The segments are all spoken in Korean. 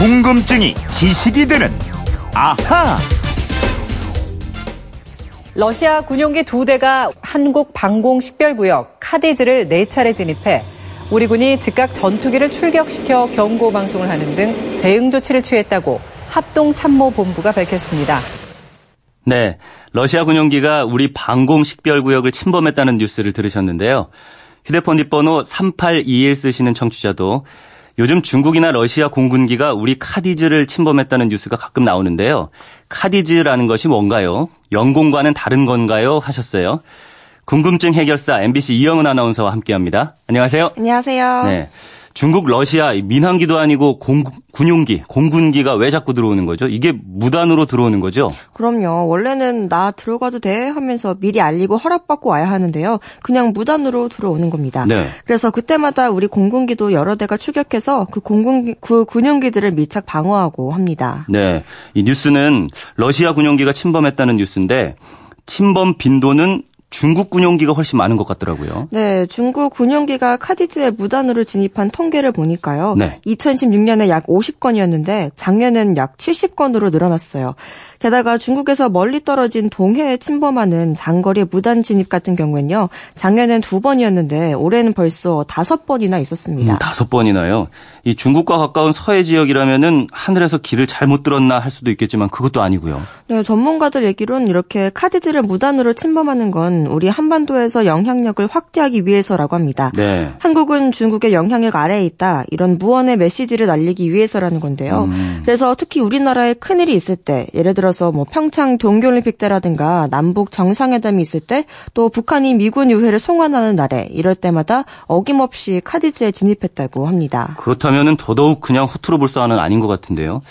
궁금증이 지식이 되는 아하. 러시아 군용기 두 대가 한국 방공 식별구역 카디즈를 네 차례 진입해 우리 군이 즉각 전투기를 출격시켜 경고 방송을 하는 등 대응 조치를 취했다고 합동참모본부가 밝혔습니다. 네, 러시아 군용기가 우리 방공 식별구역을 침범했다는 뉴스를 들으셨는데요. 휴대폰 뒷번호 3821 쓰시는 청취자도 요즘 중국이나 러시아 공군기가 우리 카디즈를 침범했다는 뉴스가 가끔 나오는데요. 카디즈라는 것이 뭔가요? 영공과는 다른 건가요? 하셨어요. 궁금증 해결사 MBC 이영은 아나운서와 함께합니다. 안녕하세요. 안녕하세요. 네. 중국, 러시아 민항기도 아니고 공, 군용기, 공군기가 왜 자꾸 들어오는 거죠? 이게 무단으로 들어오는 거죠? 그럼요. 원래는 나 들어가도 돼 하면서 미리 알리고 허락받고 와야 하는데요. 그냥 무단으로 들어오는 겁니다. 네. 그래서 그때마다 우리 공군기도 여러 대가 추격해서 그 공군 그 군용기들을 밀착 방어하고 합니다. 네. 이 뉴스는 러시아 군용기가 침범했다는 뉴스인데 침범 빈도는 중국 군용기가 훨씬 많은 것 같더라고요. 네, 중국 군용기가 카디즈에 무단으로 진입한 통계를 보니까요. 네. 2016년에 약 50건이었는데 작년엔 약 70건으로 늘어났어요. 게다가 중국에서 멀리 떨어진 동해에 침범하는 장거리 무단 진입 같은 경우엔요. 작년엔 두 번이었는데 올해는 벌써 다섯 번이나 있었습니다. 음, 다섯 번이나요. 이 중국과 가까운 서해 지역이라면은 하늘에서 길을 잘못 들었나 할 수도 있겠지만 그것도 아니고요. 네, 전문가들 얘기론 이렇게 카디즈를 무단으로 침범하는 건 우리 한반도에서 영향력을 확대하기 위해서라고 합니다. 네. 한국은 중국의 영향력 아래에 있다. 이런 무언의 메시지를 날리기 위해서라는 건데요. 음. 그래서 특히 우리나라에 큰 일이 있을 때, 예를 들어 서 뭐 평창 동계올림픽 때라든가 남북 정상회담이 있을 때, 또 북한이 미군 유해를 송환하는 날에 이럴 때마다 어김없이 KADIZ에 진입했다고 합니다. 그렇다면은 더더욱 그냥 허투루 볼 사안은 아닌 것 같은데요.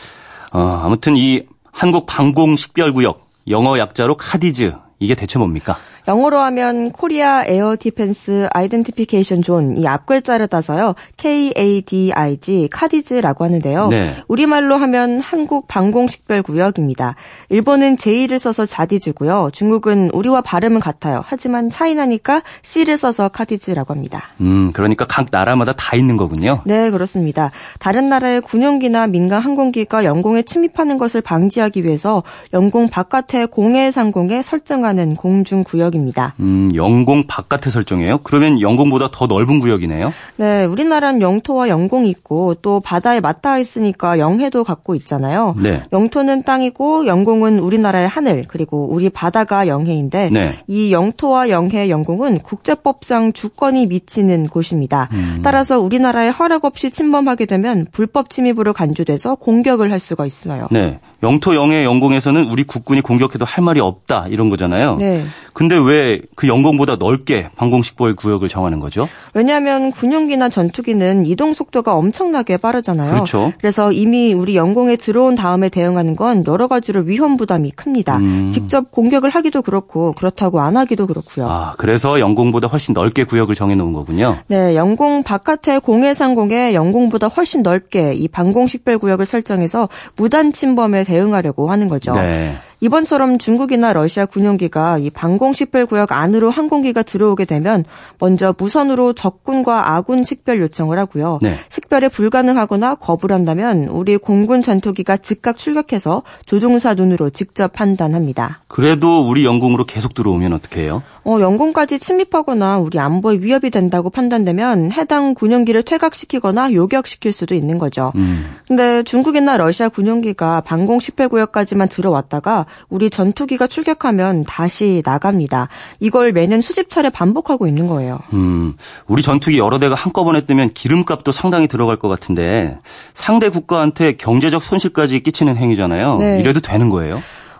어, 아무튼 이 한국 방공 식별구역 영어 약자로 KADIZ 이게 대체 뭡니까? 영어로 하면 Korea Air Defense Identification Zone 이 앞글자를 따서요. KADIZ KADIZ라고 하는데요. 네. 우리말로 하면 한국 방공식별 구역입니다. 일본은 J를 써서 자디즈고요. 중국은 우리와 발음은 같아요. 하지만 차이나니까 C를 써서 카디즈라고 합니다. 음, 그러니까 각 나라마다 다 있는 거군요. 네, 그렇습니다. 다른 나라의 군용기나 민간 항공기가 영공에 침입하는 것을 방지하기 위해서 영공 바깥의 공해 상공에 설정하는 공중 구역입니다. 음, 영공 바깥에 설정해요? 그러면 영공보다 더 넓은 구역이네요? 네, 우리나라는 영토와 영공이 있고 또 바다에 맞닿아 있으니까 영해도 갖고 있잖아요. 네. 영토는 땅이고 영공은 우리나라의 하늘 그리고 우리 바다가 영해인데 네. 이 영토와 영해 영공은 국제법상 주권이 미치는 곳입니다. 음. 따라서 우리나라에 허락 없이 침범하게 되면 불법 침입으로 간주돼서 공격을 할 수가 있어요. 네. 영토 영해 영공에서는 우리 국군이 공격해도 할 말이 없다 이런 거잖아요. 네. 근데 왜 그 영공보다 넓게 방공식별 구역을 정하는 거죠? 왜냐하면 군용기나 전투기는 이동 속도가 엄청나게 빠르잖아요. 그렇죠. 그래서 이미 우리 영공에 들어온 다음에 대응하는 건 여러 가지로 위험 부담이 큽니다. 음. 직접 공격을 하기도 그렇고 그렇다고 안 하기도 그렇고요. 아, 그래서 영공보다 훨씬 넓게 구역을 정해 놓은 거군요. 네, 영공 바깥의 공해상공에 영공보다 훨씬 넓게 이 방공식별 구역을 설정해서 무단 침범에 대응하려고 하는 거죠. 네. 이번처럼 중국이나 러시아 군용기가 이 방공식별구역 안으로 항공기가 들어오게 되면 먼저 무선으로 적군과 아군 식별 요청을 하고요. 네. 식별에 불가능하거나 거부를 한다면 우리 공군 전투기가 즉각 출격해서 조종사 눈으로 직접 판단합니다. 그래도 우리 영공으로 계속 들어오면 어떻게 해요? 어, 영공까지 침입하거나 우리 안보에 위협이 된다고 판단되면 해당 군용기를 퇴각시키거나 요격시킬 수도 있는 거죠. 음. 근데 중국이나 러시아 군용기가 방공 식별구역까지만 들어왔다가 우리 전투기가 출격하면 다시 나갑니다. 이걸 매년 수십 차례 반복하고 있는 거예요. 음, 우리 전투기 여러 대가 한꺼번에 뜨면 기름값도 상당히 들어갈 것 같은데 상대 국가한테 경제적 손실까지 끼치는 행위잖아요. 네. 이래도 되는 거예요?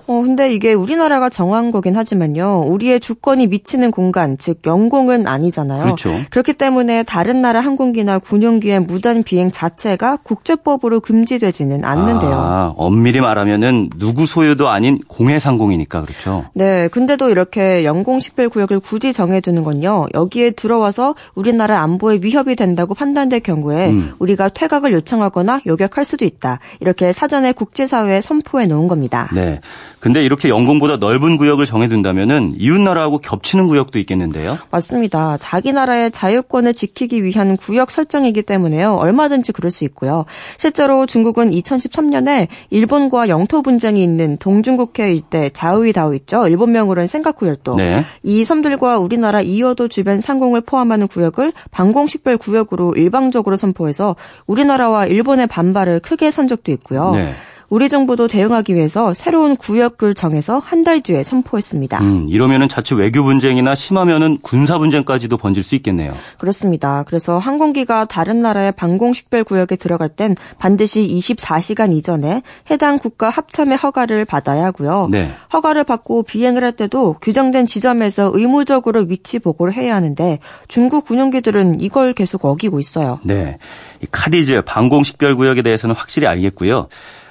어, 근데 이게 우리나라가 정한 거긴 하지만요. 우리의 주권이 미치는 공간, 즉 영공은 아니잖아요. 그렇죠. 그렇기 때문에 다른 나라 항공기나 군용기의 무단 비행 자체가 국제법으로 금지되지는 않는데요. 아, 엄밀히 말하면은 누구 소유도 아닌 공해상공이니까 그렇죠. 네, 근데도 이렇게 영공 식별 구역을 굳이 정해두는 건요. 여기에 들어와서 우리나라 안보에 위협이 된다고 판단될 경우에 음. 우리가 퇴각을 요청하거나 요격할 수도 있다. 이렇게 사전에 국제사회에 선포해 놓은 겁니다. 네. 근데 이렇게 영공보다 넓은 구역을 정해둔다면은 이웃 나라하고 겹치는 구역도 있겠는데요. 맞습니다. 자기 나라의 자유권을 지키기 위한 구역 설정이기 때문에요. 얼마든지 그럴 수 있고요. 실제로 중국은 2013년에 일본과 영토 분쟁이 있는 동중국해 일대 자우이다오 있죠. 일본명으로는 센카쿠 열도. 네. 이 섬들과 우리나라 이어도 주변 상공을 포함하는 구역을 방공식별 구역으로 일방적으로 선포해서 우리나라와 일본의 반발을 크게 산 적도 있고요. 네. 우리 정부도 대응하기 위해서 새로운 구역을 정해서 한 달 뒤에 선포했습니다. 음, 이러면은 자칫 외교 분쟁이나 심하면은 군사 분쟁까지도 번질 수 있겠네요. 그렇습니다. 그래서 항공기가 다른 나라의 방공식별 구역에 들어갈 땐 반드시 24시간 이전에 해당 국가 합참의 허가를 받아야 하고요. 네. 허가를 받고 비행을 할 때도 규정된 지점에서 의무적으로 위치 보고를 해야 하는데 중국 군용기들은 이걸 계속 어기고 있어요. 네. 이 카디즈 방공 식별 구역에 대해서는 확실히 알겠고요.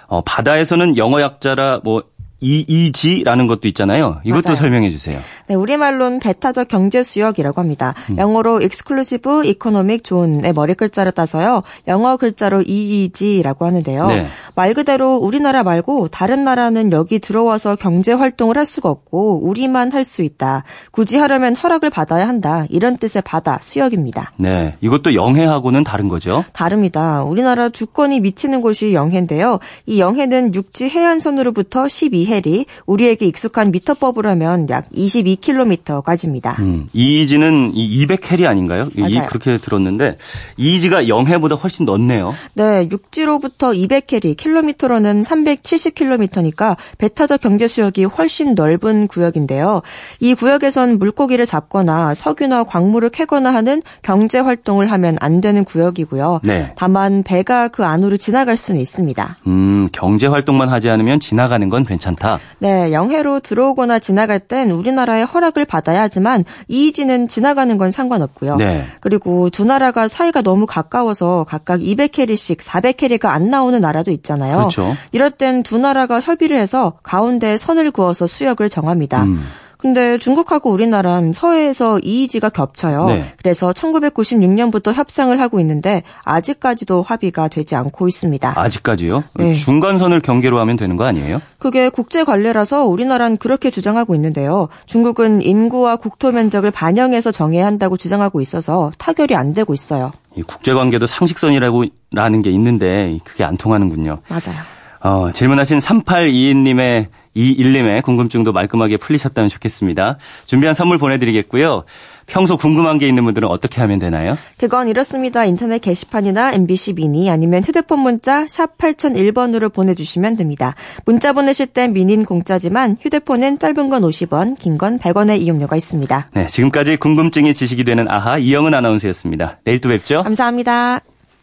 어, 바다에서는 영어 약자라 뭐 EEG라는 것도 있잖아요. 이것도 맞아요. 설명해 주세요. 네, 우리말로는 배타적 경제 수역이라고 합니다. 음. 영어로 Exclusive Economic Zone의 머리 글자를 따서요. 영어 글자로 EEG라고 하는데요. 네. 말 그대로 우리나라 말고 다른 나라는 여기 들어와서 경제 활동을 할 수가 없고 우리만 할 수 있다. 굳이 하려면 허락을 받아야 한다. 이런 뜻의 바다 수역입니다. 네. 이것도 영해하고는 다른 거죠. 다릅니다. 우리나라 주권이 미치는 곳이 영해인데요. 이 영해는 육지 해안선으로부터 12해리, 우리에게 익숙한 미터법으로 하면 약 22km까지입니다. 음, EEZ는 이 200해리 아닌가요? 이- 맞아요. 그렇게 들었는데 EEZ가 영해보다 훨씬 넓네요. 네, 육지로부터 200해리, 킬로미터로는 370km니까 배타적 경제 수역이 훨씬 넓은 구역인데요. 이 구역에선 물고기를 잡거나 석유나 광물을 캐거나 하는 경제 활동을 하면 안 되는 구역이고요. 네. 다만 배가 그 안으로 지나갈 수는 있습니다. 음, 경제 활동만 하지 않으면 지나가는 건 괜찮다. 네, 영해로 들어오거나 지나갈 땐 우리나라의 허락을 받아야 하지만 이이지는 지나가는 건 상관없고요. 네. 그리고 두 나라가 사이가 너무 가까워서 각각 200캐리씩 400캐리가 안 나오는 나라도 있잖아요. 그렇죠. 이럴 땐 두 나라가 협의를 해서 가운데 선을 그어서 수역을 정합니다. 음. 근데 중국하고 우리나라는 서해에서 이이지가 겹쳐요. 네. 그래서 1996년부터 협상을 하고 있는데 아직까지도 합의가 되지 않고 있습니다. 아직까지요? 네. 중간선을 경계로 하면 되는 거 아니에요? 그게 국제 관례라서 우리나라는 그렇게 주장하고 있는데요. 중국은 인구와 국토 면적을 반영해서 정해야 한다고 주장하고 있어서 타결이 안 되고 있어요. 이 국제 관계도 상식선이라고 라는 게 있는데 그게 안 통하는군요. 맞아요. 어, 질문하신 3822님의 21님의 궁금증도 말끔하게 풀리셨다면 좋겠습니다. 준비한 선물 보내드리겠고요. 평소 궁금한 게 있는 분들은 어떻게 하면 되나요? 그건 이렇습니다. 인터넷 게시판이나 MBC 미니 아니면 휴대폰 문자 샵 8001번으로 보내주시면 됩니다. 문자 보내실 땐 미니는 공짜지만 휴대폰은 짧은 건 50원, 긴 건 100원의 이용료가 있습니다. 네, 지금까지 궁금증이 지식이 되는 아하 이영은 아나운서였습니다. 내일 또 뵙죠. 감사합니다.